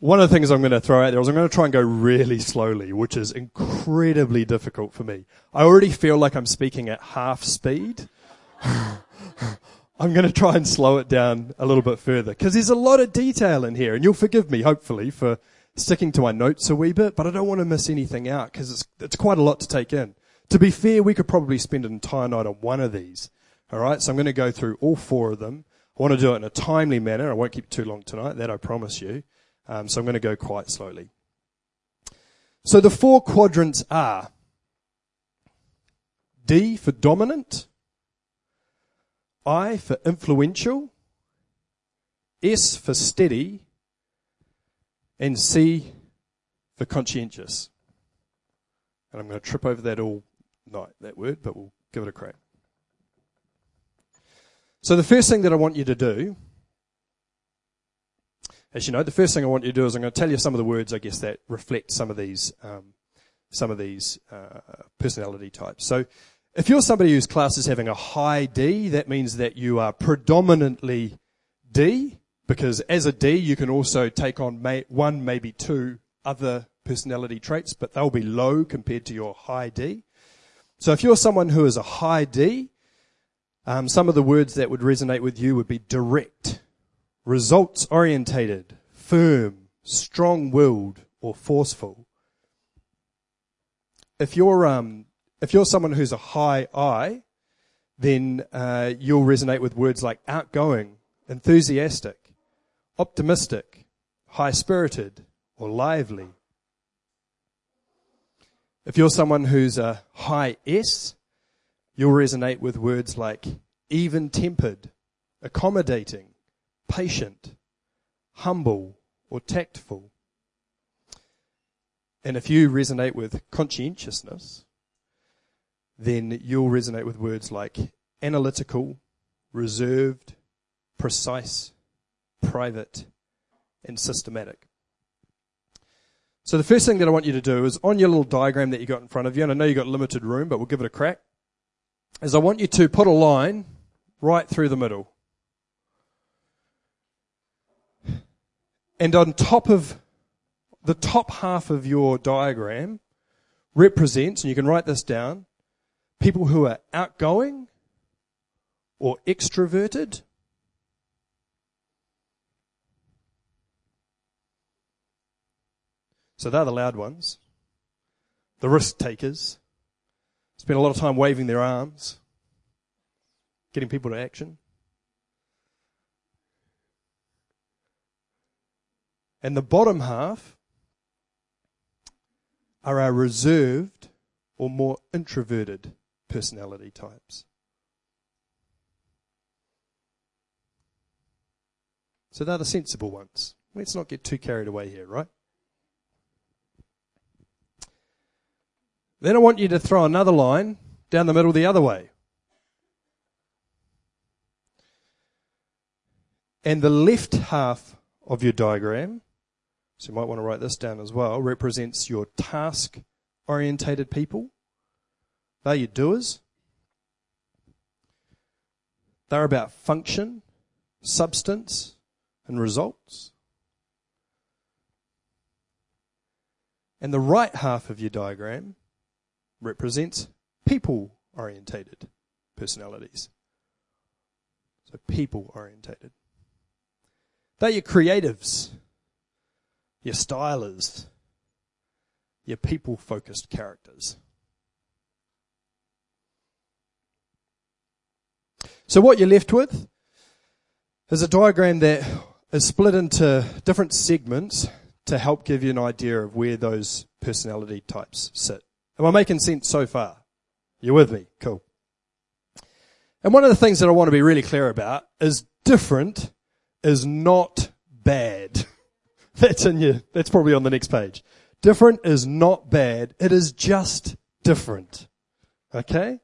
one of the things I'm going to throw out there is I'm going to try and go really slowly, which is incredibly difficult for me. I already feel like I'm speaking at half speed. I'm going to try and slow it down a little bit further because there's a lot of detail in here and you'll forgive me, hopefully, for sticking to my notes a wee bit, but I don't want to miss anything out because it's, it's quite a lot to take in. To be fair, we could probably spend an entire night on one of these. All right. So I'm going to go through all four of them. I want to do it in a timely manner. I won't keep too long tonight. That I promise you. Um, so I'm going to go quite slowly. So the four quadrants are D for dominant, I for influential, S for steady, and C for conscientious. And I'm going to trip over that all night, that word, but we'll give it a crack. So the first thing that I want you to do as you know, the first thing I want you to do is I'm going to tell you some of the words, I guess, that reflect some of these, um, some of these uh, personality types. So, if you're somebody whose class is having a high D, that means that you are predominantly D, because as a D, you can also take on may, one, maybe two other personality traits, but they'll be low compared to your high D. So, if you're someone who is a high D, um, some of the words that would resonate with you would be direct, results orientated, firm, strong willed, or forceful. If you're, um, if you're someone who's a high I, then uh, you'll resonate with words like outgoing, enthusiastic, optimistic, high spirited, or lively. If you're someone who's a high S, you'll resonate with words like even tempered, accommodating, patient, humble, or tactful. And if you resonate with conscientiousness, then you'll resonate with words like analytical, reserved, precise, private, and systematic. So the first thing that I want you to do is on your little diagram that you got in front of you, and I know you've got limited room, but we'll give it a crack, is I want you to put a line right through the middle. And on top of the top half of your diagram represents, and you can write this down, people who are outgoing or extroverted. So they're the loud ones, the risk takers, spend a lot of time waving their arms, getting people to action. And the bottom half are our reserved or more introverted personality types. So they're the sensible ones. Let's not get too carried away here, right? Then I want you to throw another line down the middle the other way. And the left half of your diagram so you might want to write this down as well, represents your task orientated people. They're your doers. They're about function, substance, and results. And the right half of your diagram represents people orientated personalities. So people orientated. They're your creatives your stylers, your people focused characters. So, what you're left with is a diagram that is split into different segments to help give you an idea of where those personality types sit. Am I making sense so far? You with me? Cool. And one of the things that I want to be really clear about is different is not bad. That's in you. That's probably on the next page. Different is not bad. It is just different. Okay?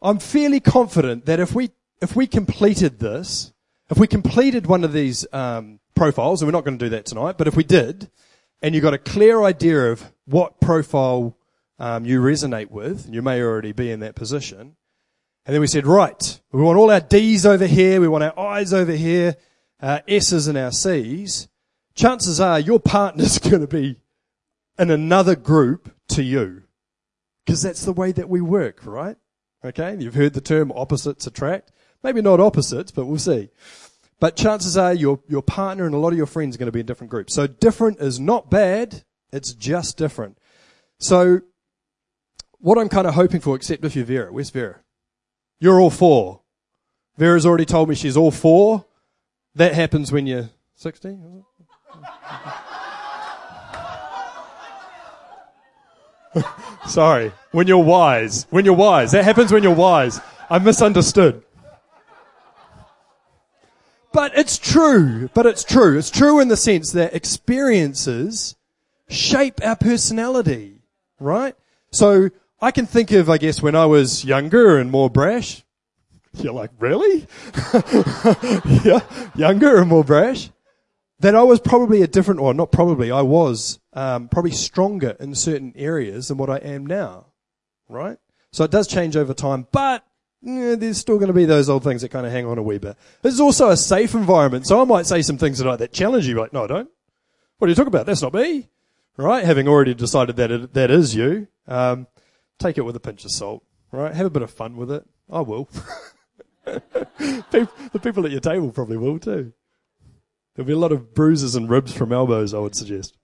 I'm fairly confident that if we, if we completed this, if we completed one of these um, profiles, and we're not going to do that tonight, but if we did, and you got a clear idea of what profile um, you resonate with, and you may already be in that position, and then we said, right, we want all our D's over here, we want our I's over here, our S's and our C's, chances are your partner's going to be in another group to you. Because that's the way that we work, right? Okay, you've heard the term opposites attract. Maybe not opposites, but we'll see. But chances are your, your partner and a lot of your friends are going to be in different groups. So different is not bad, it's just different. So what I'm kind of hoping for, except if you're Vera, where's Vera? You're all four. Vera's already told me she's all four. That happens when you're 60. Sorry. When you're wise. When you're wise. That happens when you're wise. I misunderstood. But it's true. But it's true. It's true in the sense that experiences shape our personality, right? So I can think of, I guess, when I was younger and more brash. You're like, really? yeah, younger and more brash. That I was probably a different, or not probably, I was um, probably stronger in certain areas than what I am now, right? So it does change over time, but yeah, there's still going to be those old things that kind of hang on a wee bit. It's also a safe environment, so I might say some things that, I, that challenge you, like, no, I don't. What are you talking about? That's not me, right? Having already decided that it, that is you, um, take it with a pinch of salt, right? Have a bit of fun with it. I will. the people at your table probably will too. There'll be a lot of bruises and ribs from elbows, I would suggest.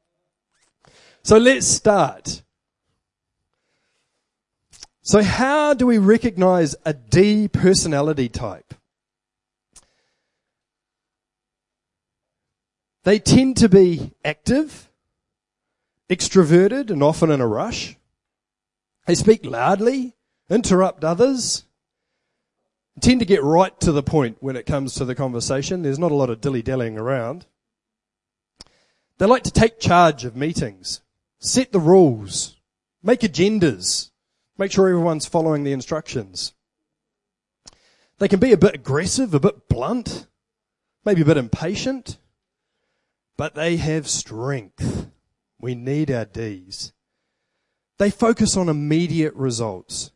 So let's start. So how do we recognize a D personality type? They tend to be active, extroverted, and often in a rush. They speak loudly, interrupt others, tend to get right to the point when it comes to the conversation. There's not a lot of dilly-dallying around. They like to take charge of meetings, set the rules, make agendas, make sure everyone's following the instructions. They can be a bit aggressive, a bit blunt, maybe a bit impatient, but they have strength. We need our D's. They focus on immediate results.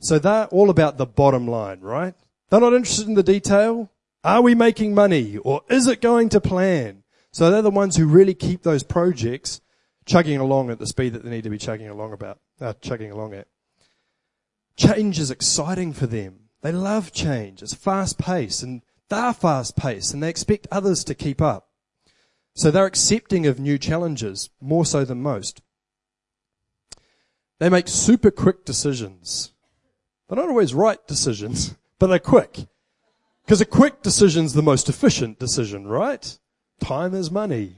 So they're all about the bottom line, right? They're not interested in the detail. Are we making money or is it going to plan? So they're the ones who really keep those projects chugging along at the speed that they need to be chugging along about, uh, chugging along at. Change is exciting for them. They love change. It's fast paced and they're fast paced and they expect others to keep up. So they're accepting of new challenges more so than most. They make super quick decisions. They're not always right decisions, but they're quick. Because a quick decision's the most efficient decision, right? Time is money.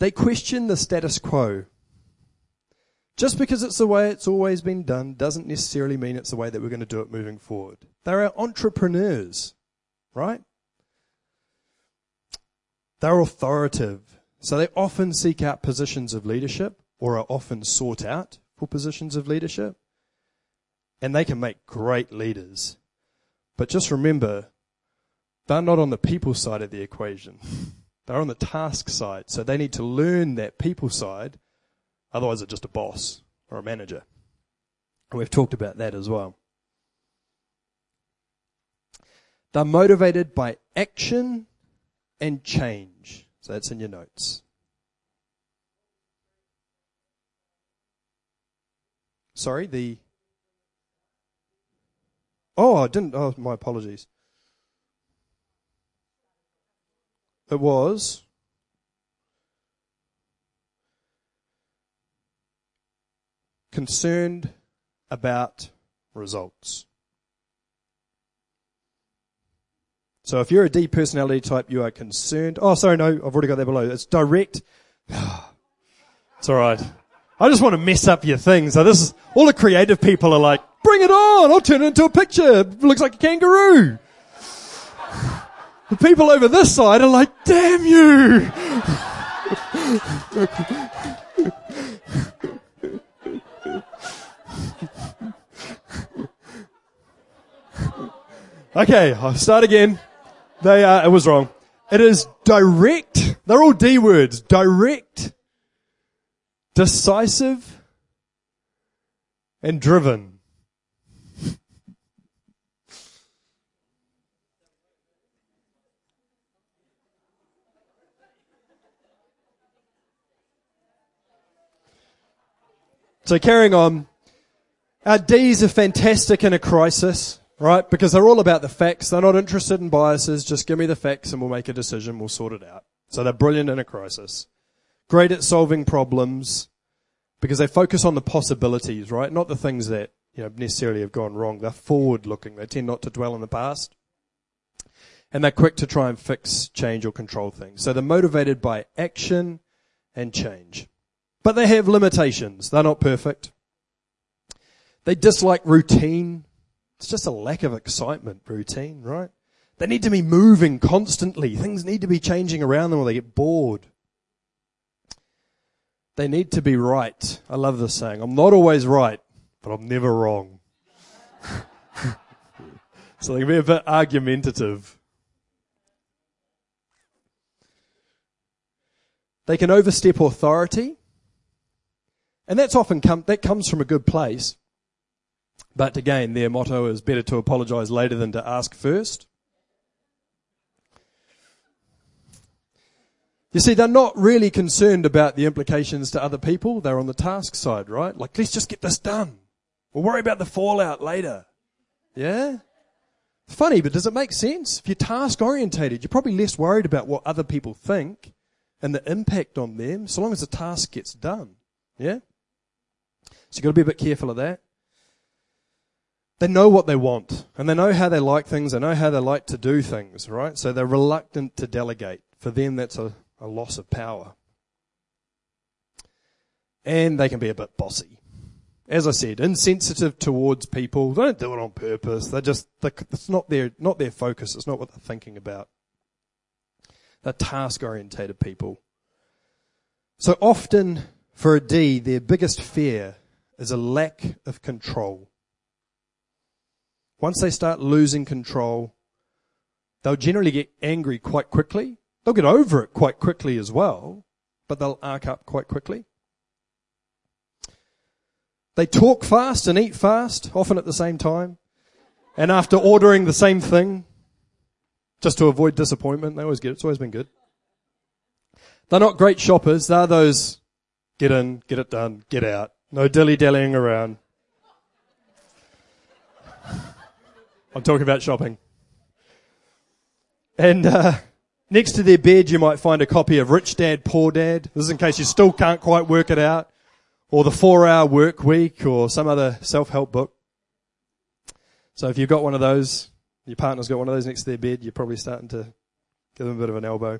They question the status quo. Just because it's the way it's always been done doesn't necessarily mean it's the way that we're going to do it moving forward. They're entrepreneurs, right? They're authoritative. So they often seek out positions of leadership or are often sought out for positions of leadership. And they can make great leaders. But just remember, they're not on the people side of the equation. They're on the task side. So they need to learn that people side. Otherwise, they're just a boss or a manager. And we've talked about that as well. They're motivated by action and change. So that's in your notes. Sorry, the. Oh, I didn't. Oh, my apologies. It was. Concerned about results. So if you're a D personality type, you are concerned. Oh, sorry, no, I've already got that below. It's direct. it's alright. I just want to mess up your thing. So this is, all the creative people are like, bring it on, I'll turn it into a picture. It looks like a kangaroo. The people over this side are like, damn you. okay, I'll start again. They are, it was wrong. It is direct. They're all D words. Direct decisive, and driven. So carrying on, our D's are fantastic in a crisis, right? Because they're all about the facts. They're not interested in biases. Just give me the facts and we'll make a decision. We'll sort it out. So they're brilliant in a crisis. Great at solving problems because they focus on the possibilities, right? Not the things that, you know, necessarily have gone wrong. They're forward looking. They tend not to dwell in the past. And they're quick to try and fix, change or control things. So they're motivated by action and change. But they have limitations. They're not perfect. They dislike routine. It's just a lack of excitement, routine, right? They need to be moving constantly. Things need to be changing around them or they get bored. They need to be right. I love this saying. I'm not always right, but I'm never wrong. so they can be a bit argumentative. They can overstep authority. And that's often come, that comes from a good place. But again, their motto is better to apologize later than to ask first. You see, they're not really concerned about the implications to other people. They're on the task side, right? Like, let's just get this done. We'll worry about the fallout later. Yeah? Funny, but does it make sense? If you're task orientated, you're probably less worried about what other people think and the impact on them, so long as the task gets done. Yeah? So you've got to be a bit careful of that. They know what they want, and they know how they like things, they know how they like to do things, right? So they're reluctant to delegate. For them, that's a, a loss of power. And they can be a bit bossy. As I said, insensitive towards people. They don't do it on purpose. They're just, they're, it's not their, not their focus. It's not what they're thinking about. They're task orientated people. So often for a D, their biggest fear is a lack of control. Once they start losing control, they'll generally get angry quite quickly. They'll get over it quite quickly as well, but they'll arc up quite quickly. They talk fast and eat fast, often at the same time. And after ordering the same thing, just to avoid disappointment, they always get it. It's always been good. They're not great shoppers. They're those get in, get it done, get out. No dilly dallying around. I'm talking about shopping. And uh, next to their bed, you might find a copy of Rich Dad, Poor Dad. This is in case you still can't quite work it out. Or the Four Hour Work Week, or some other self-help book. So if you've got one of those, your partner's got one of those next to their bed, you're probably starting to give them a bit of an elbow.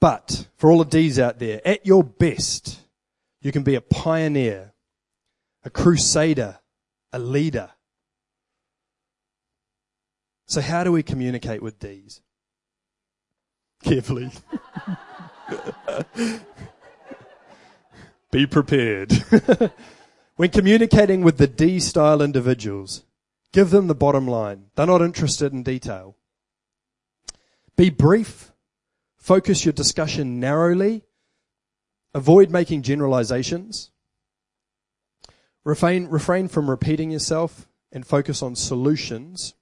But for all the D's out there, at your best, you can be a pioneer, a crusader, a leader. So how do we communicate with D's? Carefully. Be prepared. when communicating with the D style individuals, give them the bottom line. They're not interested in detail. Be brief. Focus your discussion narrowly. Avoid making generalizations. Refrain, refrain from repeating yourself and focus on solutions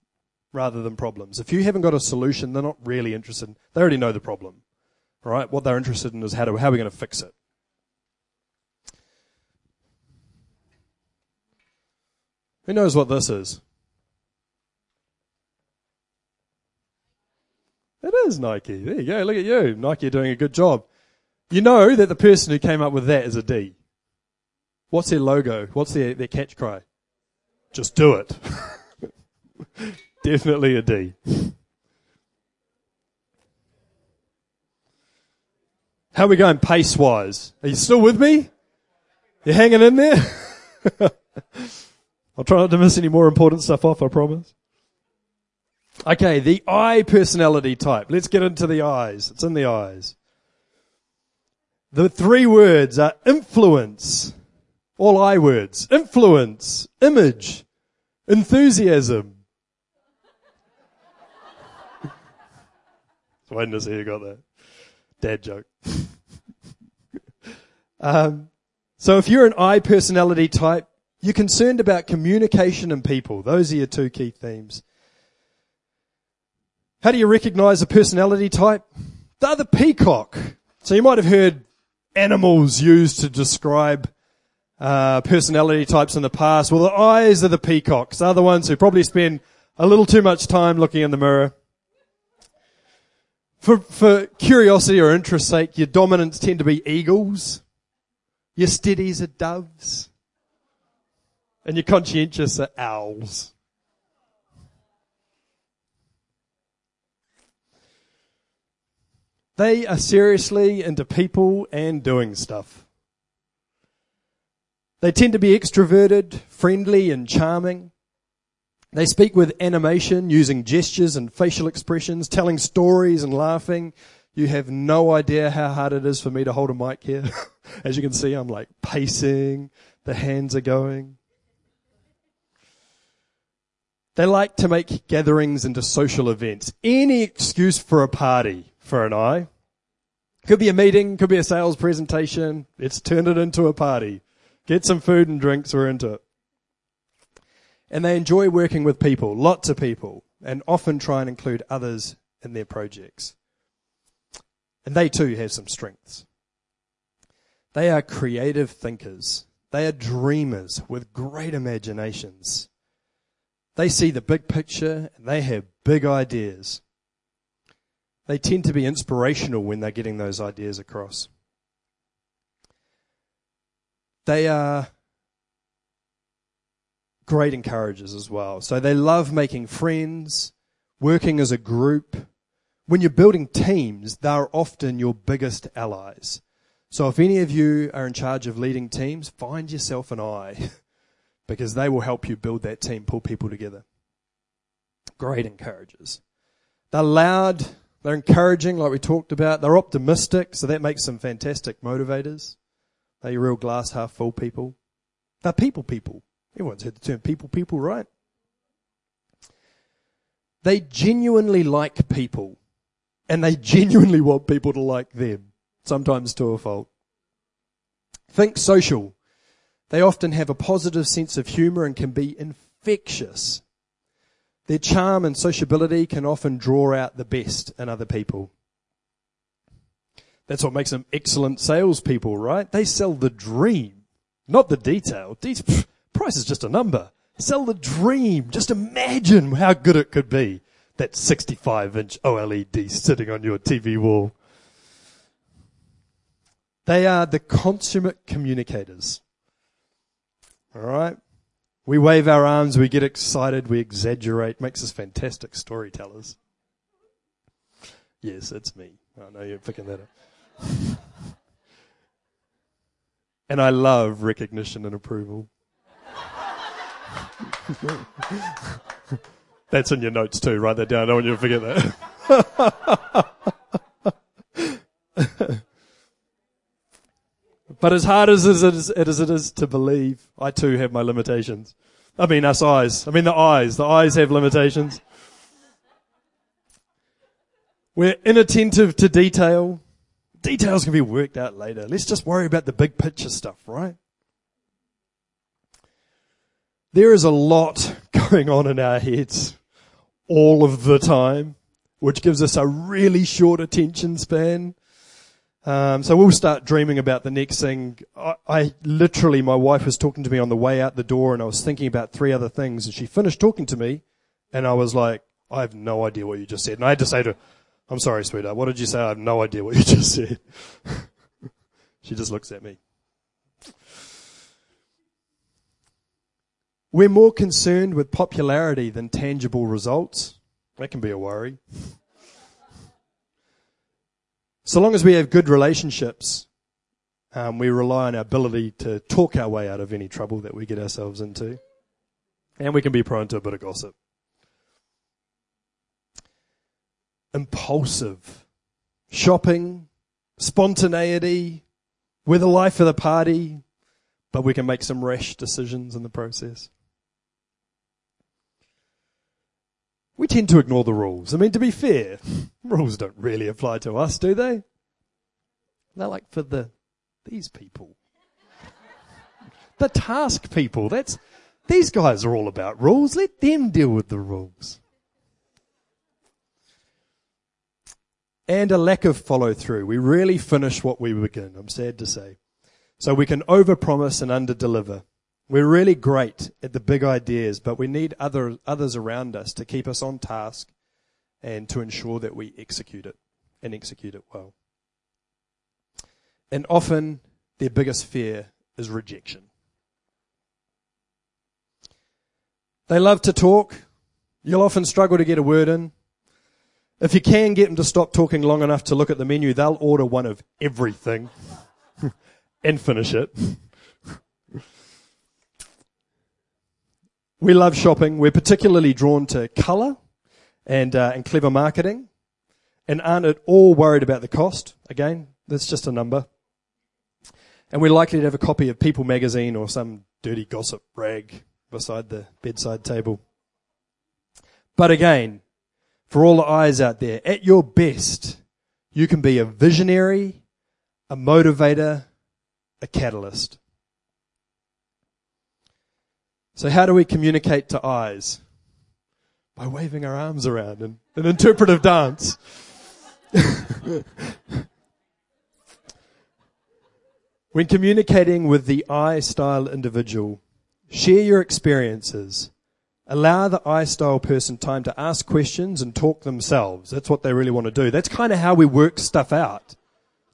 rather than problems. If you haven't got a solution, they're not really interested. They already know the problem, right? What they're interested in is how, do, how are we going to fix it? Who knows what this is? It is Nike. There you go. Look at you. Nike are doing a good job. You know that the person who came up with that is a D. What's their logo? What's their, their catch cry? Just do it. Definitely a D. How are we going pace wise? Are you still with me? You hanging in there? I'll try not to miss any more important stuff off, I promise. Okay, the I personality type. Let's get into the eyes. It's in the eyes. The three words are influence. All I words. Influence, image, enthusiasm. So waiting to see who got that. Dad joke. um, so if you're an I personality type, you're concerned about communication and people. Those are your two key themes. How do you recognize a personality type? They're the peacock. So you might have heard animals used to describe uh, personality types in the past. Well, the eyes are the peacocks. They're the ones who probably spend a little too much time looking in the mirror. For, for curiosity or interest sake, your dominants tend to be eagles. Your steadies are doves. And your conscientious are owls. They are seriously into people and doing stuff. They tend to be extroverted, friendly, and charming. They speak with animation, using gestures and facial expressions, telling stories and laughing. You have no idea how hard it is for me to hold a mic here. As you can see, I'm like pacing, the hands are going. They like to make gatherings into social events. Any excuse for a party for an eye. Could be a meeting, could be a sales presentation. It's turned it into a party. Get some food and drinks, we're into it. And they enjoy working with people, lots of people, and often try and include others in their projects. And they too have some strengths. They are creative thinkers. They are dreamers with great imaginations. They see the big picture and they have big ideas they tend to be inspirational when they're getting those ideas across. They are great encouragers as well. So they love making friends, working as a group. When you're building teams, they're often your biggest allies. So if any of you are in charge of leading teams, find yourself an eye because they will help you build that team, pull people together. Great encouragers. They're loud, they're encouraging, like we talked about. They're optimistic, so that makes them fantastic motivators. They're real glass half full people. They're people people. Everyone's heard the term people people, right? They genuinely like people, and they genuinely want people to like them, sometimes to a fault. Think social. They often have a positive sense of humor and can be infectious. Their charm and sociability can often draw out the best in other people. That's what makes them excellent salespeople, right? They sell the dream, not the detail. De- price is just a number. Sell the dream. Just imagine how good it could be. That 65 inch OLED sitting on your TV wall. They are the consummate communicators. All right? We wave our arms, we get excited, we exaggerate, makes us fantastic storytellers. Yes, it's me. I know you're picking that up. and I love recognition and approval. That's in your notes too. Write that down. I don't want you to forget that. But as hard as it is, as it is to believe, I too have my limitations. I mean, us eyes. I mean, the eyes. The eyes have limitations. We're inattentive to detail. Details can be worked out later. Let's just worry about the big picture stuff, right? There is a lot going on in our heads all of the time, which gives us a really short attention span. Um, so we'll start dreaming about the next thing. I, I, literally, my wife was talking to me on the way out the door, and I was thinking about three other things, and she finished talking to me, and I was like, I have no idea what you just said. And I had to say to her, I'm sorry, sweetheart, what did you say? I have no idea what you just said. she just looks at me. We're more concerned with popularity than tangible results. That can be a worry. So long as we have good relationships, um, we rely on our ability to talk our way out of any trouble that we get ourselves into. And we can be prone to a bit of gossip. Impulsive. Shopping. Spontaneity. We're the life of the party, but we can make some rash decisions in the process. We tend to ignore the rules. I mean, to be fair, rules don't really apply to us, do they? They're like for the these people. the task people. That's these guys are all about rules. Let them deal with the rules. And a lack of follow through. We really finish what we begin, I'm sad to say. So we can overpromise and underdeliver. We're really great at the big ideas, but we need other, others around us to keep us on task and to ensure that we execute it and execute it well. And often their biggest fear is rejection. They love to talk. You'll often struggle to get a word in. If you can get them to stop talking long enough to look at the menu, they'll order one of everything and finish it. We love shopping. We're particularly drawn to colour and, uh, and clever marketing and aren't at all worried about the cost. Again, that's just a number. And we're likely to have a copy of People magazine or some dirty gossip rag beside the bedside table. But again, for all the eyes out there, at your best, you can be a visionary, a motivator, a catalyst. So how do we communicate to eyes? By waving our arms around in an interpretive dance. when communicating with the I style individual, share your experiences. Allow the I style person time to ask questions and talk themselves. That's what they really want to do. That's kind of how we work stuff out.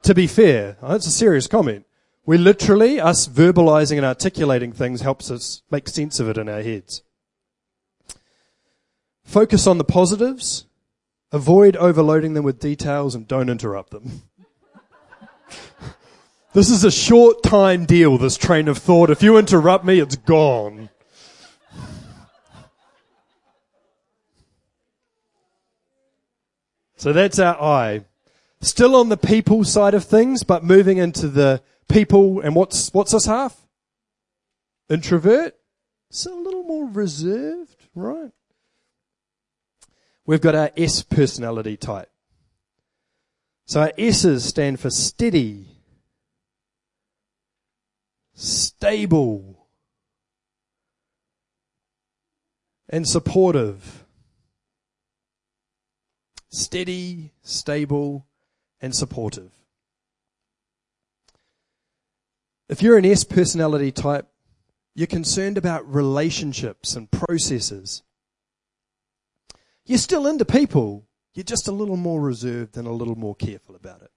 To be fair, oh, that's a serious comment. We literally, us verbalizing and articulating things helps us make sense of it in our heads. Focus on the positives. Avoid overloading them with details and don't interrupt them. this is a short time deal, this train of thought. If you interrupt me, it's gone. So that's our eye. Still on the people side of things, but moving into the people, and what's, what's this half? Introvert? It's a little more reserved, right? We've got our S personality type. So our S's stand for steady, stable, and supportive. Steady, stable, and supportive. If you're an S personality type, you're concerned about relationships and processes. You're still into people. You're just a little more reserved and a little more careful about it.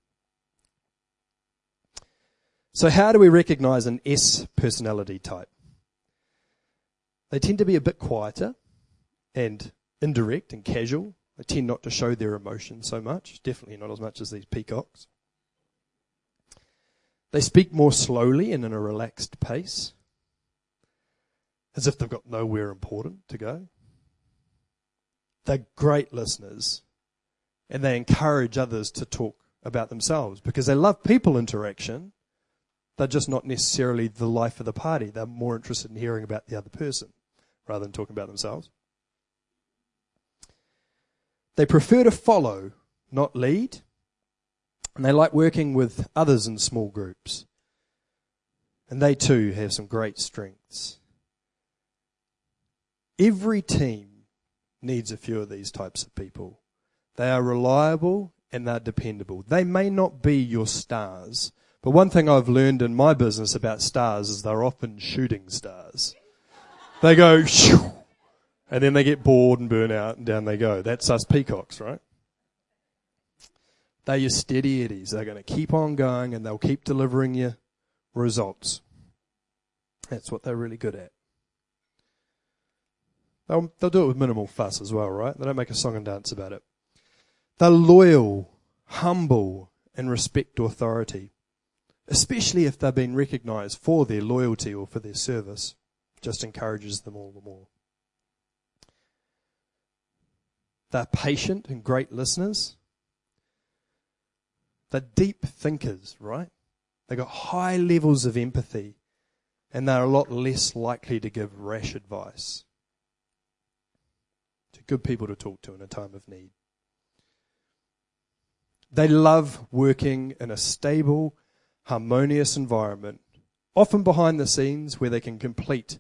So how do we recognize an S personality type? They tend to be a bit quieter and indirect and casual. They tend not to show their emotions so much, definitely not as much as these peacocks. They speak more slowly and in a relaxed pace, as if they've got nowhere important to go. They're great listeners and they encourage others to talk about themselves because they love people interaction. They're just not necessarily the life of the party. They're more interested in hearing about the other person rather than talking about themselves. They prefer to follow, not lead. And they like working with others in small groups. And they too have some great strengths. Every team needs a few of these types of people. They are reliable and they're dependable. They may not be your stars, but one thing I've learned in my business about stars is they're often shooting stars. They go, and then they get bored and burn out and down they go. That's us peacocks, right? They're your steady eddies. They're going to keep on going and they'll keep delivering you results. That's what they're really good at. They'll, they'll do it with minimal fuss as well, right? They don't make a song and dance about it. They're loyal, humble, and respect authority, especially if they've been recognized for their loyalty or for their service. Just encourages them all the more. They're patient and great listeners. They're deep thinkers, right? They've got high levels of empathy and they're a lot less likely to give rash advice. To good people to talk to in a time of need. They love working in a stable, harmonious environment, often behind the scenes where they can complete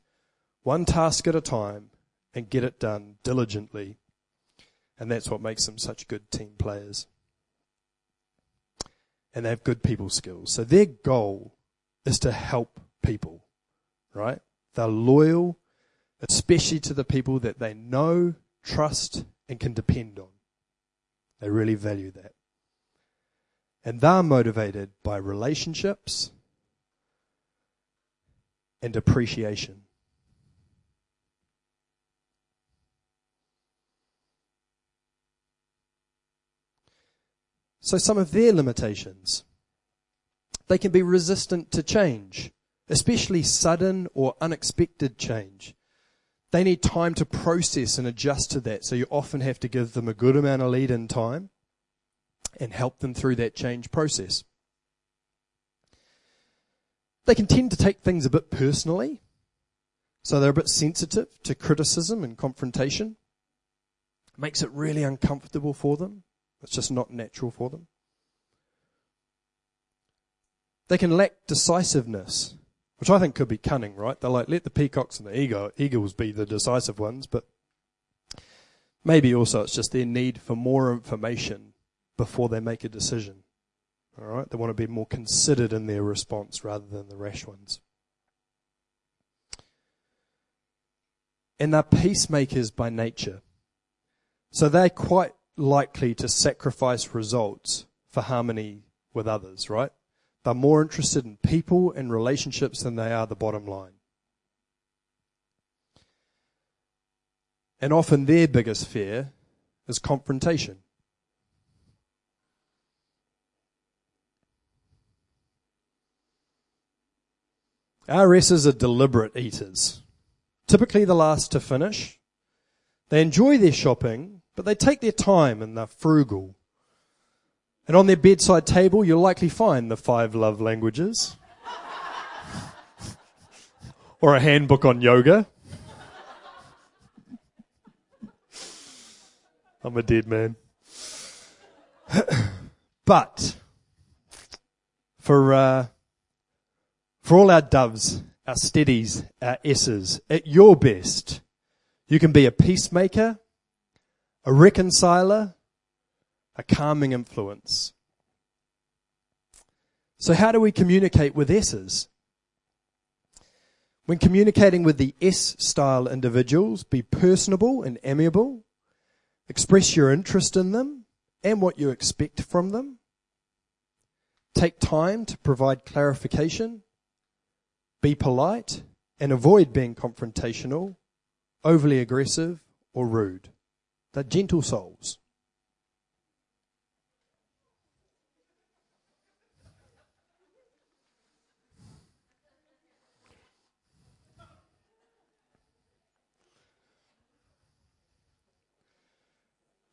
one task at a time and get it done diligently. And that's what makes them such good team players and they have good people skills. So their goal is to help people, right? They're loyal, especially to the people that they know, trust, and can depend on. They really value that. And they're motivated by relationships and appreciation. So, some of their limitations. They can be resistant to change, especially sudden or unexpected change. They need time to process and adjust to that, so you often have to give them a good amount of lead in time and help them through that change process. They can tend to take things a bit personally, so they're a bit sensitive to criticism and confrontation. It makes it really uncomfortable for them. It's just not natural for them. They can lack decisiveness, which I think could be cunning, right? They're like, let the peacocks and the eagle, eagles be the decisive ones, but maybe also it's just their need for more information before they make a decision. All right? They want to be more considered in their response rather than the rash ones. And they're peacemakers by nature. So they're quite likely to sacrifice results for harmony with others, right? They're more interested in people and relationships than they are the bottom line. And often their biggest fear is confrontation. RSs are deliberate eaters, typically the last to finish. They enjoy their shopping, but they take their time and they're frugal. And on their bedside table, you'll likely find the five love languages. or a handbook on yoga. I'm a dead man. but for uh, for all our doves, our steadies, our S's, at your best, you can be a peacemaker, a reconciler, a calming influence. So how do we communicate with S's? When communicating with the S style individuals, be personable and amiable. Express your interest in them and what you expect from them. Take time to provide clarification. Be polite and avoid being confrontational, overly aggressive, or rude. They're gentle souls.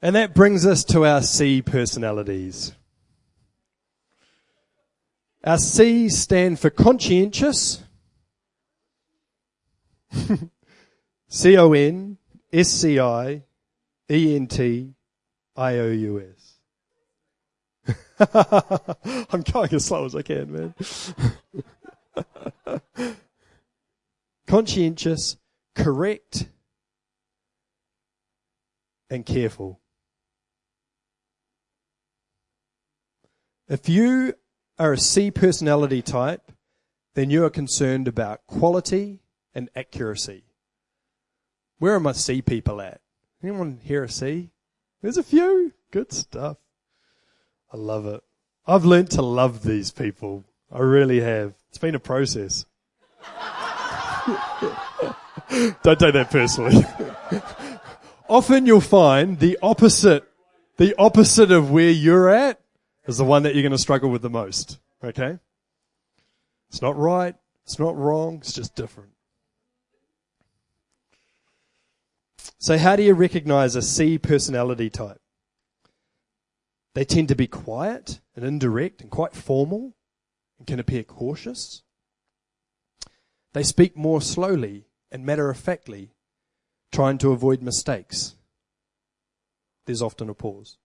And that brings us to our C personalities. Our C stand for conscientious, C O N S C I E N T I O U S. I'm going as slow as I can, man. Conscientious, correct, and careful. If you are a C personality type, then you are concerned about quality and accuracy. Where are my C people at? Anyone here a C? There's a few. Good stuff. I love it. I've learned to love these people. I really have. It's been a process. Don't take that personally. Often you'll find the opposite, the opposite of where you're at is the one that you're going to struggle with the most. Okay? It's not right. It's not wrong. It's just different. So how do you recognize a C personality type? They tend to be quiet and indirect and quite formal and can appear cautious. They speak more slowly and matter of factly, trying to avoid mistakes. There's often a pause.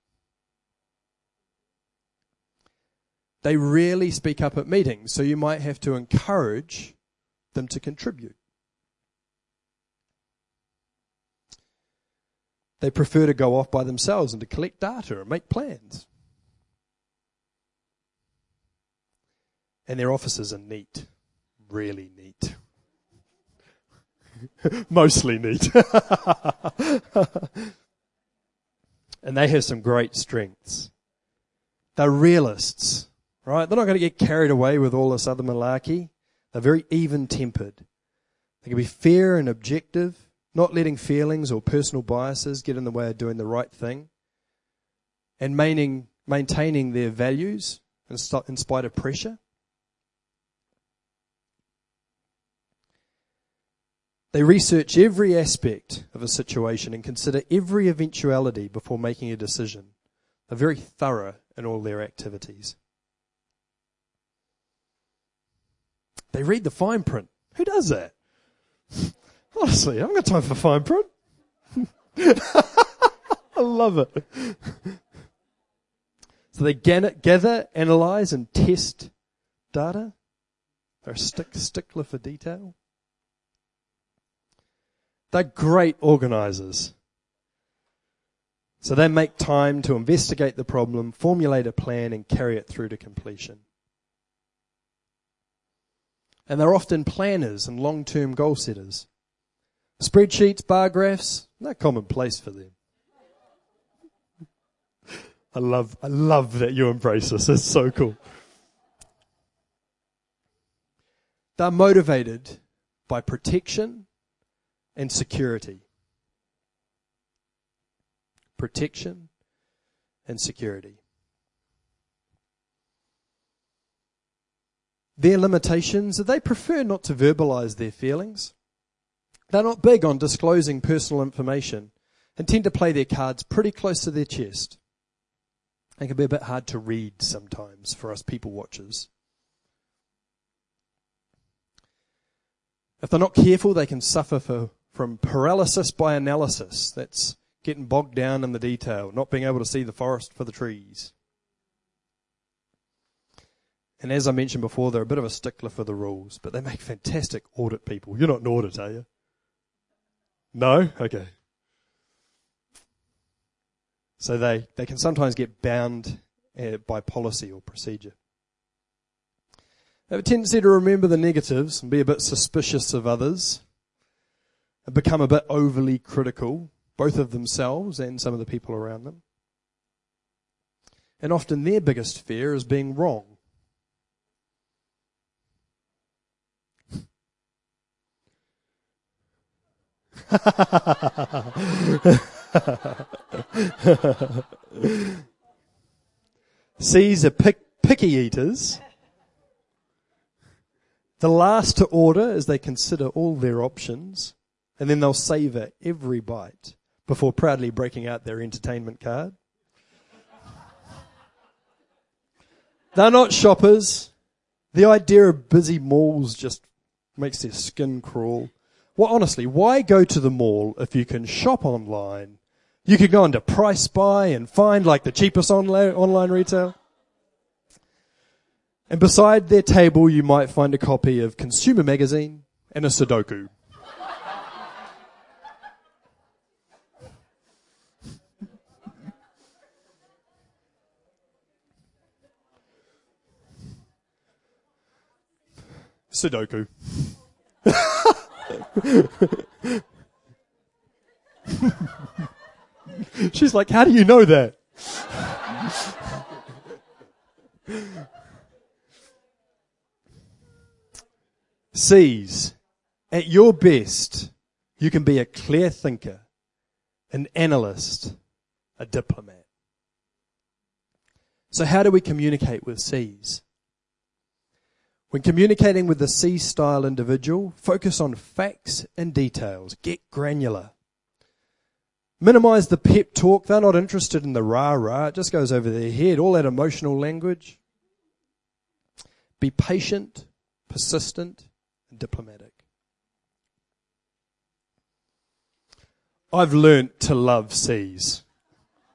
They rarely speak up at meetings, so you might have to encourage them to contribute. They prefer to go off by themselves and to collect data and make plans. And their offices are neat. really neat. Mostly neat. and they have some great strengths. They're realists, right? They're not going to get carried away with all this other malarkey. They're very even tempered. They can be fair and objective, not letting feelings or personal biases get in the way of doing the right thing, and maintaining, maintaining their values in spite of pressure. They research every aspect of a situation and consider every eventuality before making a decision. They're very thorough in all their activities. They read the fine print. Who does that? Honestly, I haven't got time for fine print. I love it. So they gather, analyze, and test data. They're a stick, stickler for detail. They're great organizers. So they make time to investigate the problem, formulate a plan, and carry it through to completion. And they're often planners and long-term goal setters. Spreadsheets, bar graphs, not commonplace for them. I love, I love that you embrace this. It's so cool. They're motivated by protection and security. Protection and security. Their limitations, they prefer not to verbalize their feelings. They're not big on disclosing personal information and tend to play their cards pretty close to their chest. They can be a bit hard to read sometimes for us people watchers. If they're not careful, they can suffer for from paralysis by analysis. That's getting bogged down in the detail, not being able to see the forest for the trees. And as I mentioned before, they're a bit of a stickler for the rules, but they make fantastic audit people. You're not an audit, are you? No? Okay. So they, they can sometimes get bound uh, by policy or procedure. They have a tendency to remember the negatives and be a bit suspicious of others and become a bit overly critical, both of themselves and some of the people around them. And often their biggest fear is being wrong. C's are pick, picky eaters. The last to order as they consider all their options and then they'll savor every bite before proudly breaking out their entertainment card. They're not shoppers. The idea of busy malls just makes their skin crawl. Well, honestly, why go to the mall if you can shop online? You could go into PriceSpy and find like the cheapest online, online retail. And beside their table, you might find a copy of Consumer Magazine and a Sudoku. Sudoku. She's like, how do you know that? C's, at your best, you can be a clear thinker, an analyst, a diplomat. So how do we communicate with C's? When communicating with the C style individual, focus on facts and details. Get granular. Minimize the pep talk. They're not interested in the rah rah. It just goes over their head. All that emotional language. Be patient, persistent, and diplomatic. I've learnt to love C's.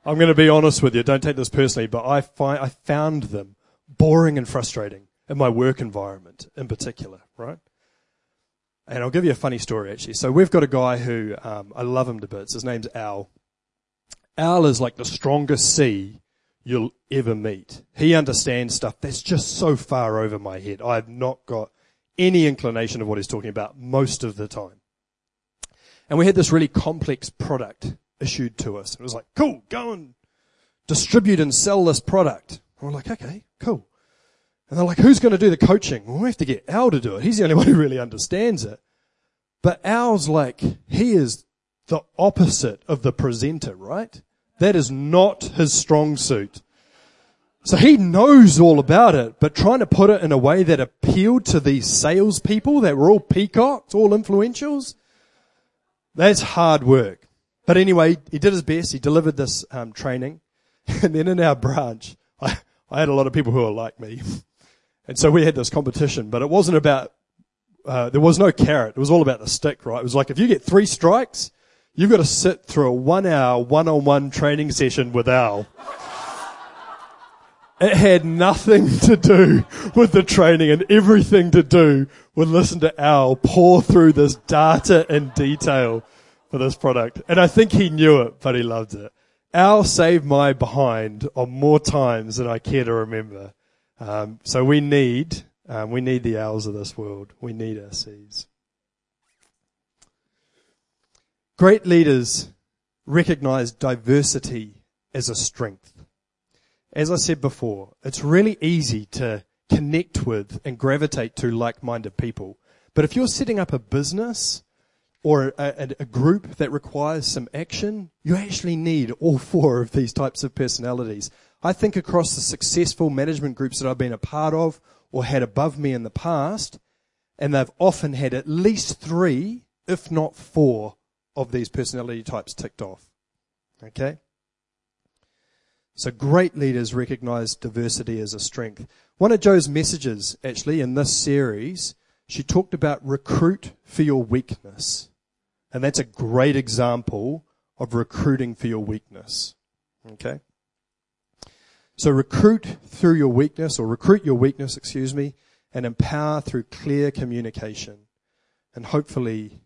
I'm going to be honest with you. Don't take this personally, but I find I found them boring and frustrating in my work environment in particular, right? And I'll give you a funny story actually. So we've got a guy who um, I love him to bits. His name's Al. Al is like the strongest C you'll ever meet. He understands stuff that's just so far over my head. I've not got any inclination of what he's talking about most of the time. And we had this really complex product issued to us. It was like, cool, go and distribute and sell this product. And we're like, okay, cool. And they're like, who's going to do the coaching? Well, we have to get Al to do it. He's the only one who really understands it. But Al's like, he is the opposite of the presenter, right? That is not his strong suit. So he knows all about it, but trying to put it in a way that appealed to these salespeople that were all peacocks, all influentials, that's hard work. But anyway, he did his best. He delivered this um, training. And then in our branch, I, I had a lot of people who were like me. And so we had this competition, but it wasn't about, uh, there was no carrot. It was all about the stick, right? It was like if you get three strikes, you've got to sit through a one hour one-on-one training session with Al. It had nothing to do with the training and everything to do with listen to Al pore through this data in detail for this product. And I think he knew it, but he loved it. Al saved my behind on more times than I care to remember. Um, so we need, um, we need the Al's of this world. We need our C's. Great leaders recognize diversity as a strength. As I said before, it's really easy to connect with and gravitate to like-minded people. But if you're setting up a business or a, a, group that requires some action, you actually need all four of these types of personalities. I think across the successful management groups that I've been a part of or had above me in the past, and they've often had at least three, if not four, of these personality types ticked off. Okay? So great leaders recognize diversity as a strength. One of Joe's messages, actually, in this series, she talked about recruit for your weakness. And that's a great example of recruiting for your weakness. Okay? So recruit through your weakness, or recruit your weakness, excuse me, and empower through clear communication. And hopefully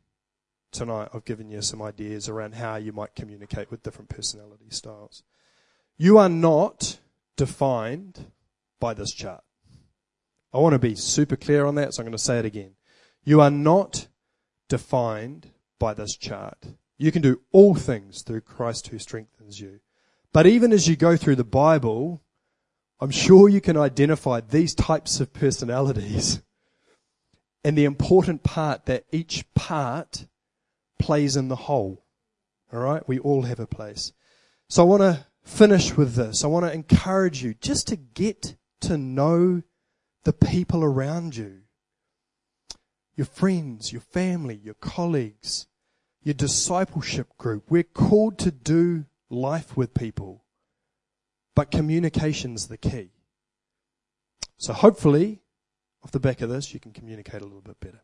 tonight I've given you some ideas around how you might communicate with different personality styles. You are not defined by this chart. I want to be super clear on that, so I'm going to say it again. You are not defined by this chart. You can do all things through Christ who strengthens you. But even as you go through the Bible, I'm sure you can identify these types of personalities and the important part that each part plays in the whole. All right? We all have a place. So I want to finish with this. I want to encourage you just to get to know the people around you. Your friends, your family, your colleagues, your discipleship group. We're called to do life with people. But communication's the key. So hopefully, off the back of this, you can communicate a little bit better.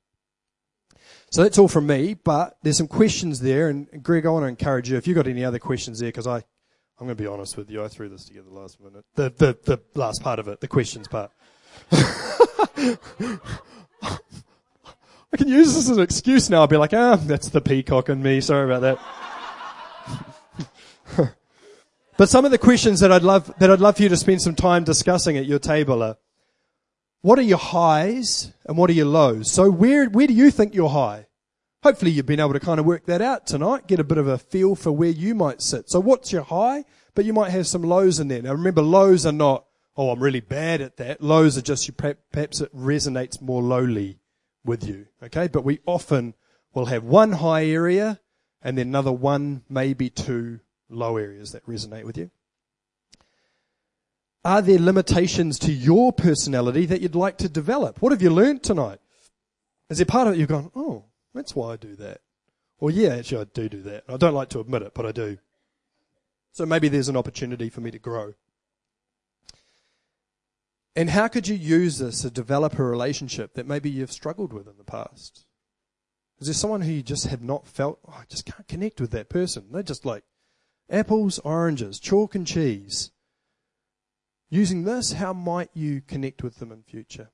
So that's all from me, but there's some questions there, and Greg, I want to encourage you, if you've got any other questions there, because I, I'm going to be honest with you, I threw this together last minute. The, the, the last part of it, the questions part. I can use this as an excuse now. I'll be like, ah, that's the peacock in me. Sorry about that. But some of the questions that I'd love, that I'd love for you to spend some time discussing at your table are, what are your highs and what are your lows? So where, where do you think you're high? Hopefully you've been able to kind of work that out tonight, get a bit of a feel for where you might sit. So what's your high? But you might have some lows in there. Now remember, lows are not, oh, I'm really bad at that. Lows are just, you, perhaps it resonates more lowly with you. Okay. But we often will have one high area and then another one, maybe two low areas that resonate with you. Are there limitations to your personality that you'd like to develop? What have you learned tonight? Is there part of it you've gone, oh, that's why I do that? Or yeah, actually I do do that. I don't like to admit it, but I do. So maybe there's an opportunity for me to grow. And how could you use this to develop a relationship that maybe you've struggled with in the past? Is there someone who you just have not felt, oh, I just can't connect with that person? They're just like apples, oranges, chalk and cheese. Using this, how might you connect with them in future?